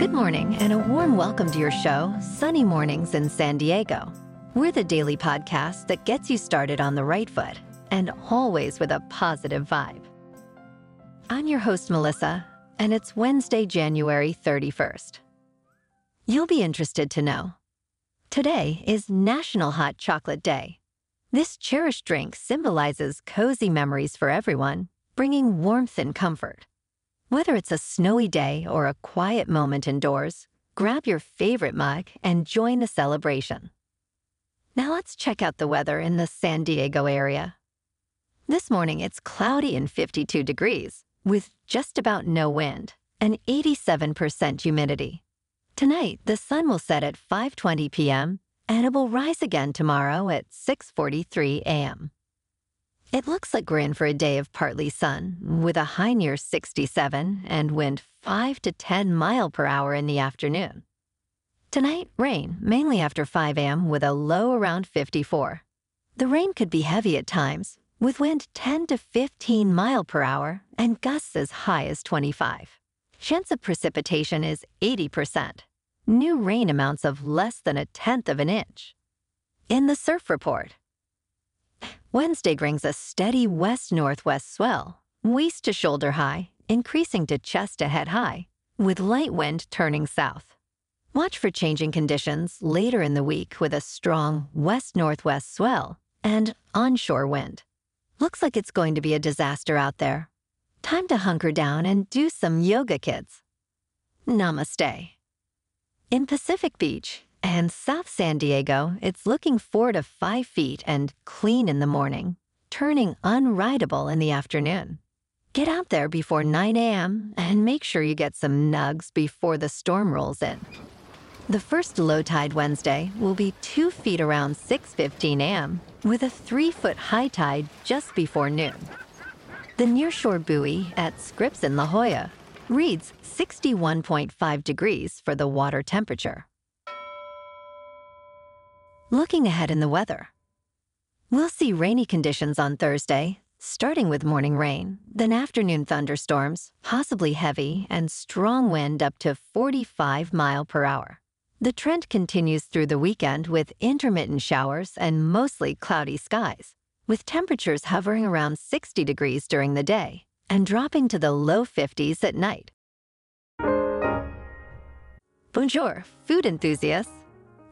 Good morning, and a warm welcome to your show, Sunny Mornings in San Diego. We're the daily podcast that gets you started on the right foot and always with a positive vibe. I'm your host, Melissa, and it's Wednesday, January 31st. You'll be interested to know today is National Hot Chocolate Day. This cherished drink symbolizes cozy memories for everyone, bringing warmth and comfort. Whether it's a snowy day or a quiet moment indoors, grab your favorite mug and join the celebration. Now let's check out the weather in the San Diego area. This morning it's cloudy and 52 degrees, with just about no wind and 87% humidity. Tonight, the sun will set at 5:20 p.m. and it will rise again tomorrow at 6:43 a.m. It looks like we're in for a day of partly sun, with a high near 67 and wind 5 to 10 mile per hour in the afternoon. Tonight, rain, mainly after 5 a.m., with a low around 54. The rain could be heavy at times, with wind 10 to 15 mile per hour and gusts as high as 25. Chance of precipitation is 80%. New rain amounts of less than a tenth of an inch. In the surf report, Wednesday brings a steady west northwest swell, waist to shoulder high, increasing to chest to head high, with light wind turning south. Watch for changing conditions later in the week with a strong west northwest swell and onshore wind. Looks like it's going to be a disaster out there. Time to hunker down and do some yoga, kids. Namaste. In Pacific Beach, and South San Diego, it's looking four to five feet and clean in the morning, turning unrideable in the afternoon. Get out there before 9 a.m. and make sure you get some nugs before the storm rolls in. The first low tide Wednesday will be two feet around 6:15 a.m. with a three-foot high tide just before noon. The nearshore buoy at Scripps in La Jolla reads 61.5 degrees for the water temperature. Looking ahead in the weather. We'll see rainy conditions on Thursday, starting with morning rain, then afternoon thunderstorms, possibly heavy, and strong wind up to 45 mile per hour. The trend continues through the weekend with intermittent showers and mostly cloudy skies, with temperatures hovering around 60 degrees during the day and dropping to the low 50s at night. Bonjour, food enthusiasts.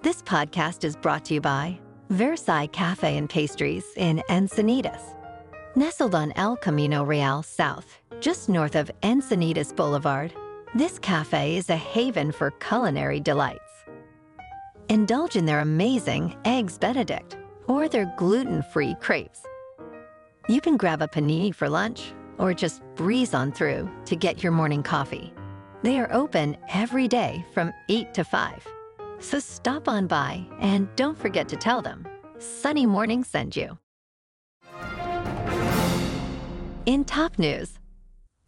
This podcast is brought to you by Versailles Cafe and Pastries in Encinitas. Nestled on El Camino Real South, just north of Encinitas Boulevard, this cafe is a haven for culinary delights. Indulge in their amazing Eggs Benedict or their gluten free crepes. You can grab a panini for lunch or just breeze on through to get your morning coffee. They are open every day from 8 to 5. So stop on by and don't forget to tell them Sunny Morning sent you. In top news,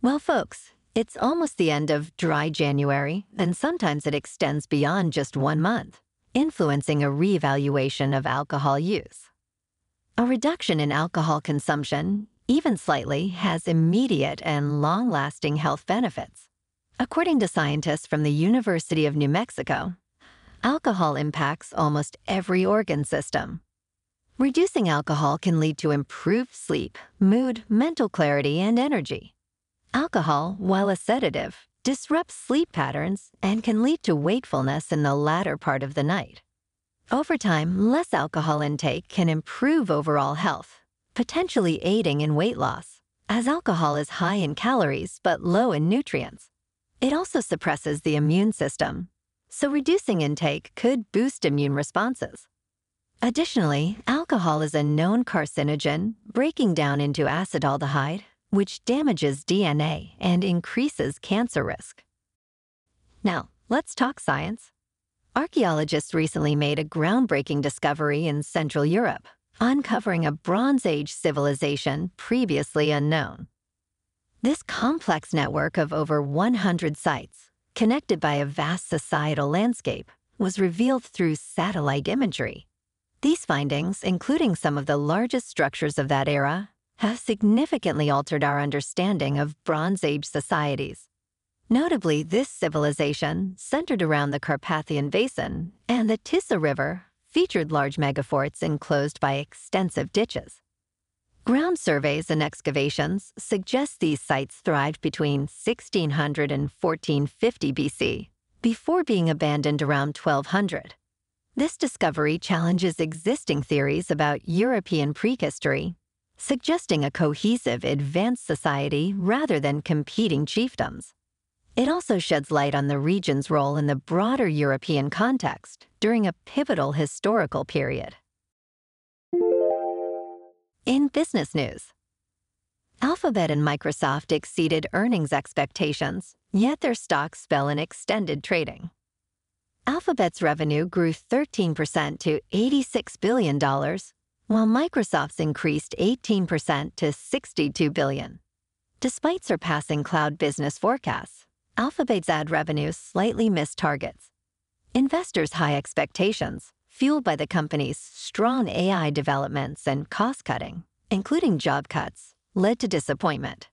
well, folks, it's almost the end of dry January, and sometimes it extends beyond just one month, influencing a reevaluation of alcohol use. A reduction in alcohol consumption, even slightly, has immediate and long lasting health benefits. According to scientists from the University of New Mexico, alcohol impacts almost every organ system. Reducing alcohol can lead to improved sleep, mood, mental clarity, and energy. Alcohol, while a sedative, disrupts sleep patterns and can lead to wakefulness in the latter part of the night. Over time, less alcohol intake can improve overall health, potentially aiding in weight loss, as alcohol is high in calories but low in nutrients. It also suppresses the immune system, so reducing intake could boost immune responses. Additionally, alcohol is a known carcinogen, breaking down into acetaldehyde, which damages DNA and increases cancer risk. Now, let's talk science. Archaeologists recently made a groundbreaking discovery in Central Europe, uncovering a Bronze Age civilization previously unknown. This complex network of over 100 sites connected by a vast societal landscape, was revealed through satellite imagery. These findings, including some of the largest structures of that era, have significantly altered our understanding of Bronze Age societies. Notably, this civilization, centered around the Carpathian Basin and the Tisa River, featured large megaforts enclosed by extensive ditches. Ground surveys and excavations suggest these sites thrived between 1600 and 1450 BC, before being abandoned around 1200. This discovery challenges existing theories about European prehistory, suggesting a cohesive, advanced society rather than competing chiefdoms. It also sheds light on the region's role in the broader European context during a pivotal historical period. In business news, Alphabet and Microsoft exceeded earnings expectations, yet their stocks fell in extended trading. Alphabet's revenue grew 13% to $86 billion, while Microsoft's increased 18% to 62 billion. Despite surpassing cloud business forecasts, Alphabet's ad revenue slightly missed targets. Investors' high expectations, fueled by the company's strong AI developments and cost cutting, including job cuts, led to disappointment.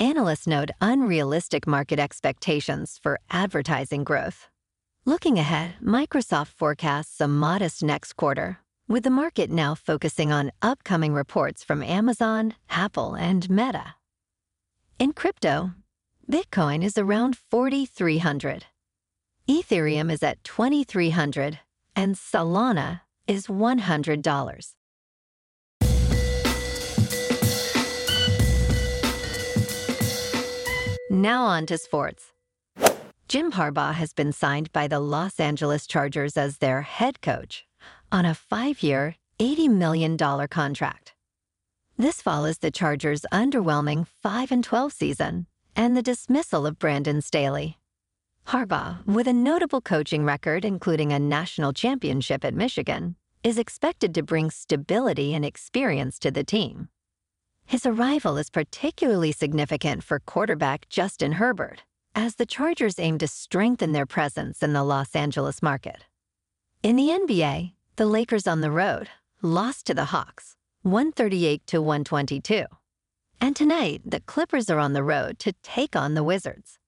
Analysts note unrealistic market expectations for advertising growth. Looking ahead, Microsoft forecasts a modest next quarter, with the market now focusing on upcoming reports from Amazon, Apple, and Meta. In crypto, Bitcoin is around 4,300. Ethereum is at 2,300 and Solana is $100. Now on to sports. Jim Harbaugh has been signed by the Los Angeles Chargers as their head coach on a five year, $80 million contract. This follows the Chargers' underwhelming 5 and 12 season and the dismissal of Brandon Staley. Harbaugh, with a notable coaching record including a national championship at Michigan, is expected to bring stability and experience to the team. His arrival is particularly significant for quarterback Justin Herbert, as the Chargers aim to strengthen their presence in the Los Angeles market. In the NBA, the Lakers on the road lost to the Hawks, 138 to 122. And tonight, the Clippers are on the road to take on the Wizards.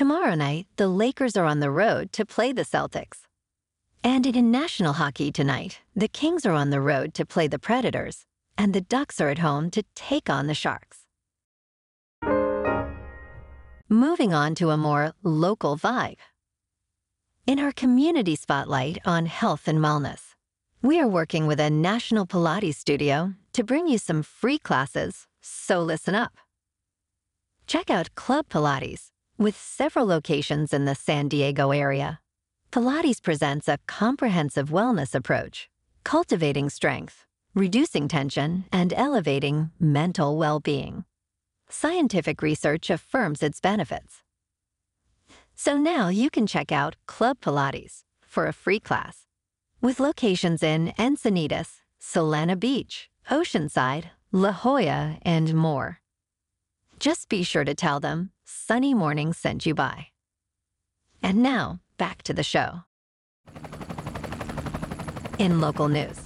Tomorrow night, the Lakers are on the road to play the Celtics. And in national hockey tonight, the Kings are on the road to play the Predators, and the Ducks are at home to take on the Sharks. Moving on to a more local vibe. In our community spotlight on health and wellness, we are working with a national Pilates studio to bring you some free classes so listen up. Check out Club Pilates with several locations in the San Diego area. Pilates presents a comprehensive wellness approach, cultivating strength, reducing tension, and elevating mental well being. Scientific research affirms its benefits. So now you can check out Club Pilates for a free class with locations in Encinitas, Solana Beach, Oceanside, La Jolla, and more. Just be sure to tell them Sunny Morning sent you by. And now, back to the show. In local news,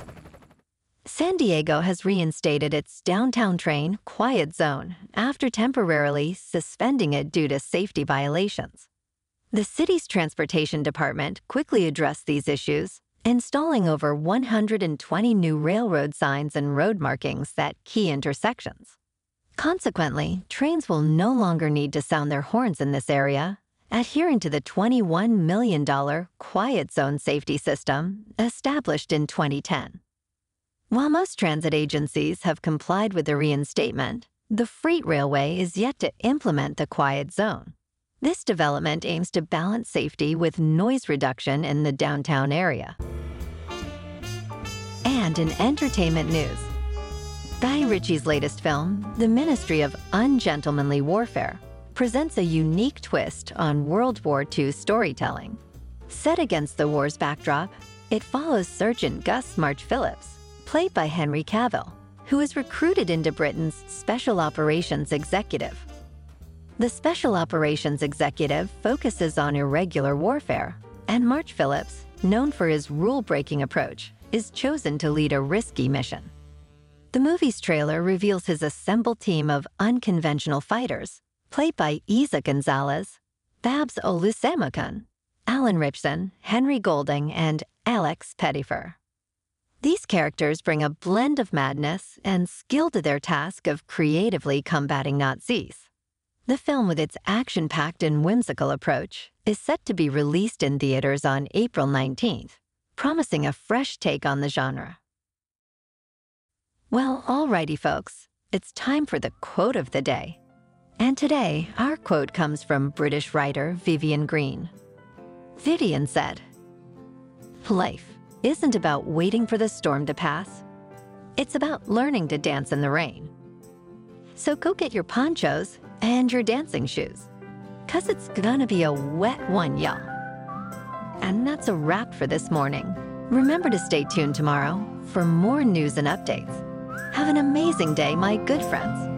San Diego has reinstated its downtown train quiet zone after temporarily suspending it due to safety violations. The city's transportation department quickly addressed these issues installing over 120 new railroad signs and road markings at key intersections. Consequently, trains will no longer need to sound their horns in this area, adhering to the $21 million Quiet Zone safety system established in 2010. While most transit agencies have complied with the reinstatement, the freight railway is yet to implement the Quiet Zone. This development aims to balance safety with noise reduction in the downtown area. And in entertainment news, Guy Ritchie's latest film, The Ministry of Ungentlemanly Warfare, presents a unique twist on World War II storytelling. Set against the war's backdrop, it follows Sergeant Gus March Phillips, played by Henry Cavill, who is recruited into Britain's Special Operations Executive the Special Operations Executive focuses on irregular warfare, and March Phillips, known for his rule breaking approach, is chosen to lead a risky mission. The movie's trailer reveals his assembled team of unconventional fighters, played by Eiza Gonzalez, Babs Olusanmokun, Alan Ritchson, Henry Golding, and Alex Pettyfer. These characters bring a blend of madness and skill to their task of creatively combating Nazis. The film, with its action packed and whimsical approach, is set to be released in theaters on April 19th, promising a fresh take on the genre. Well, alrighty, folks, it's time for the quote of the day. And today, our quote comes from British writer Vivian Green. Vivian said, Life isn't about waiting for the storm to pass. It's about learning to dance in the rain. So go get your ponchos and your dancing shoes, cause it's gonna be a wet one, y'all. And that's a wrap for this morning. Remember to stay tuned tomorrow for more news and updates. Have an amazing day, my good friends.